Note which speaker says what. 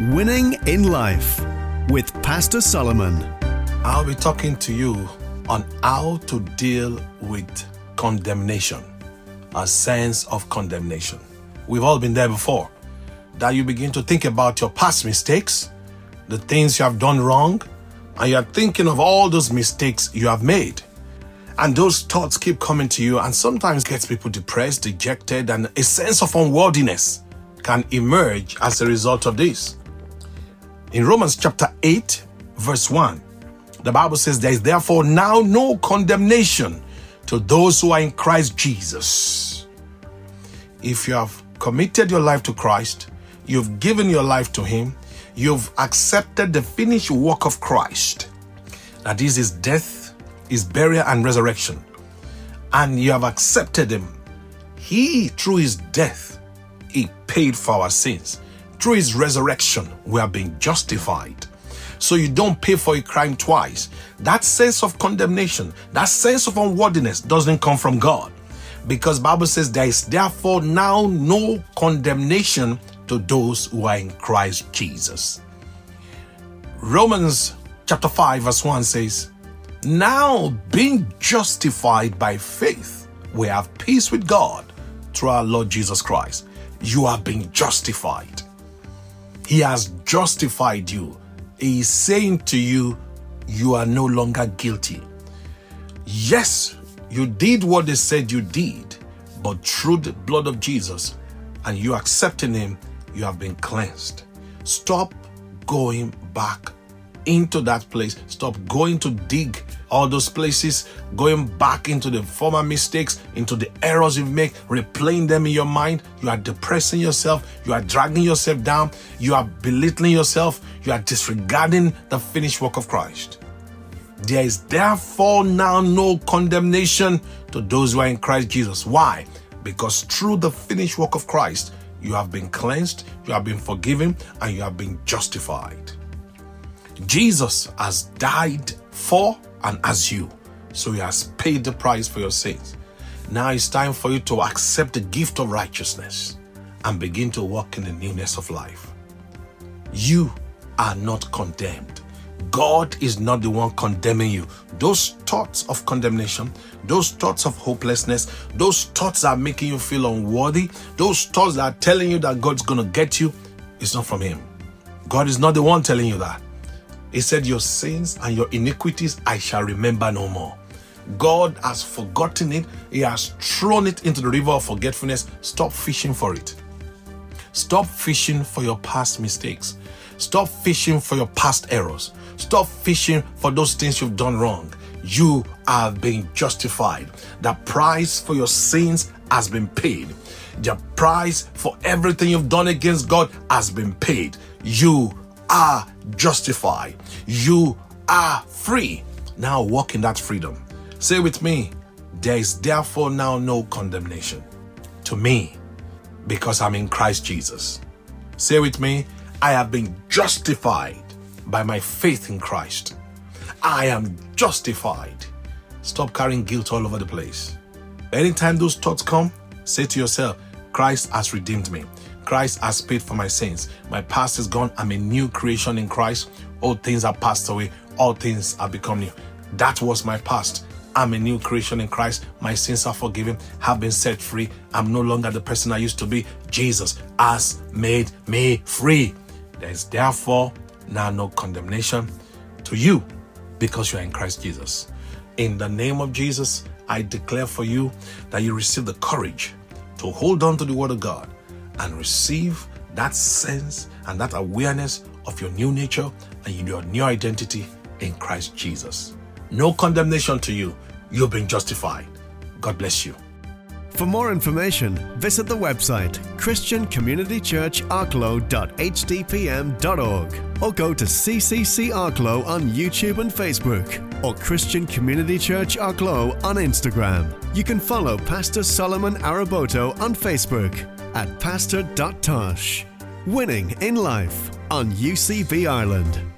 Speaker 1: Winning in Life with Pastor Solomon.
Speaker 2: I'll be talking to you on how to deal with condemnation, a sense of condemnation. We've all been there before. That you begin to think about your past mistakes, the things you have done wrong, and you're thinking of all those mistakes you have made. And those thoughts keep coming to you and sometimes gets people depressed, dejected, and a sense of unworthiness can emerge as a result of this. In Romans chapter 8, verse 1, the Bible says, There is therefore now no condemnation to those who are in Christ Jesus. If you have committed your life to Christ, you've given your life to Him, you've accepted the finished work of Christ, that is His death, His burial, and resurrection, and you have accepted Him, He, through His death, He paid for our sins. Through his resurrection, we are being justified. So you don't pay for a crime twice. That sense of condemnation, that sense of unworthiness doesn't come from God. Because Bible says there is therefore now no condemnation to those who are in Christ Jesus. Romans chapter 5 verse 1 says, Now being justified by faith, we have peace with God through our Lord Jesus Christ. You are being justified. He has justified you. He is saying to you, you are no longer guilty. Yes, you did what they said you did, but through the blood of Jesus and you accepting Him, you have been cleansed. Stop going back into that place. Stop going to dig all those places, going back into the former mistakes, into the errors you've made, replaying them in your mind. You are depressing yourself. You are dragging yourself down. You are belittling yourself. You are disregarding the finished work of Christ. There is therefore now no condemnation to those who are in Christ Jesus. Why? Because through the finished work of Christ, you have been cleansed, you have been forgiven, and you have been justified. Jesus has died for and as you, so he has paid the price for your sins. Now it's time for you to accept the gift of righteousness and begin to walk in the newness of life. You are not condemned. God is not the one condemning you. Those thoughts of condemnation, those thoughts of hopelessness, those thoughts that are making you feel unworthy, those thoughts that are telling you that God's going to get you, it's not from Him. God is not the one telling you that. He said, Your sins and your iniquities I shall remember no more. God has forgotten it, He has thrown it into the river of forgetfulness. Stop fishing for it. Stop fishing for your past mistakes. Stop fishing for your past errors. Stop fishing for those things you've done wrong. You have been justified. The price for your sins has been paid. The price for everything you've done against God has been paid. You are justified. You are free. Now walk in that freedom. Say with me, there is therefore now no condemnation to me because I'm in Christ Jesus. Say with me, I have been justified by my faith in Christ. I am justified. Stop carrying guilt all over the place. Anytime those thoughts come, say to yourself, Christ has redeemed me. Christ has paid for my sins. My past is gone. I'm a new creation in Christ. All things are passed away. All things are become new. That was my past. I'm a new creation in Christ. My sins are forgiven, have been set free. I'm no longer the person I used to be. Jesus has made me free. There is therefore now no condemnation to you because you are in Christ Jesus. In the name of Jesus, I declare for you that you receive the courage to hold on to the Word of God and receive that sense and that awareness of your new nature and your new identity in Christ Jesus. No condemnation to you. You've been justified. God bless you.
Speaker 1: For more information, visit the website christiancommunitychurcharklow.hdpm.org or go to CCC Arklow on YouTube and Facebook or Christian Community Church Arklow on Instagram. You can follow Pastor Solomon Araboto on Facebook at pastor.tosh. Winning in Life on UCB Ireland.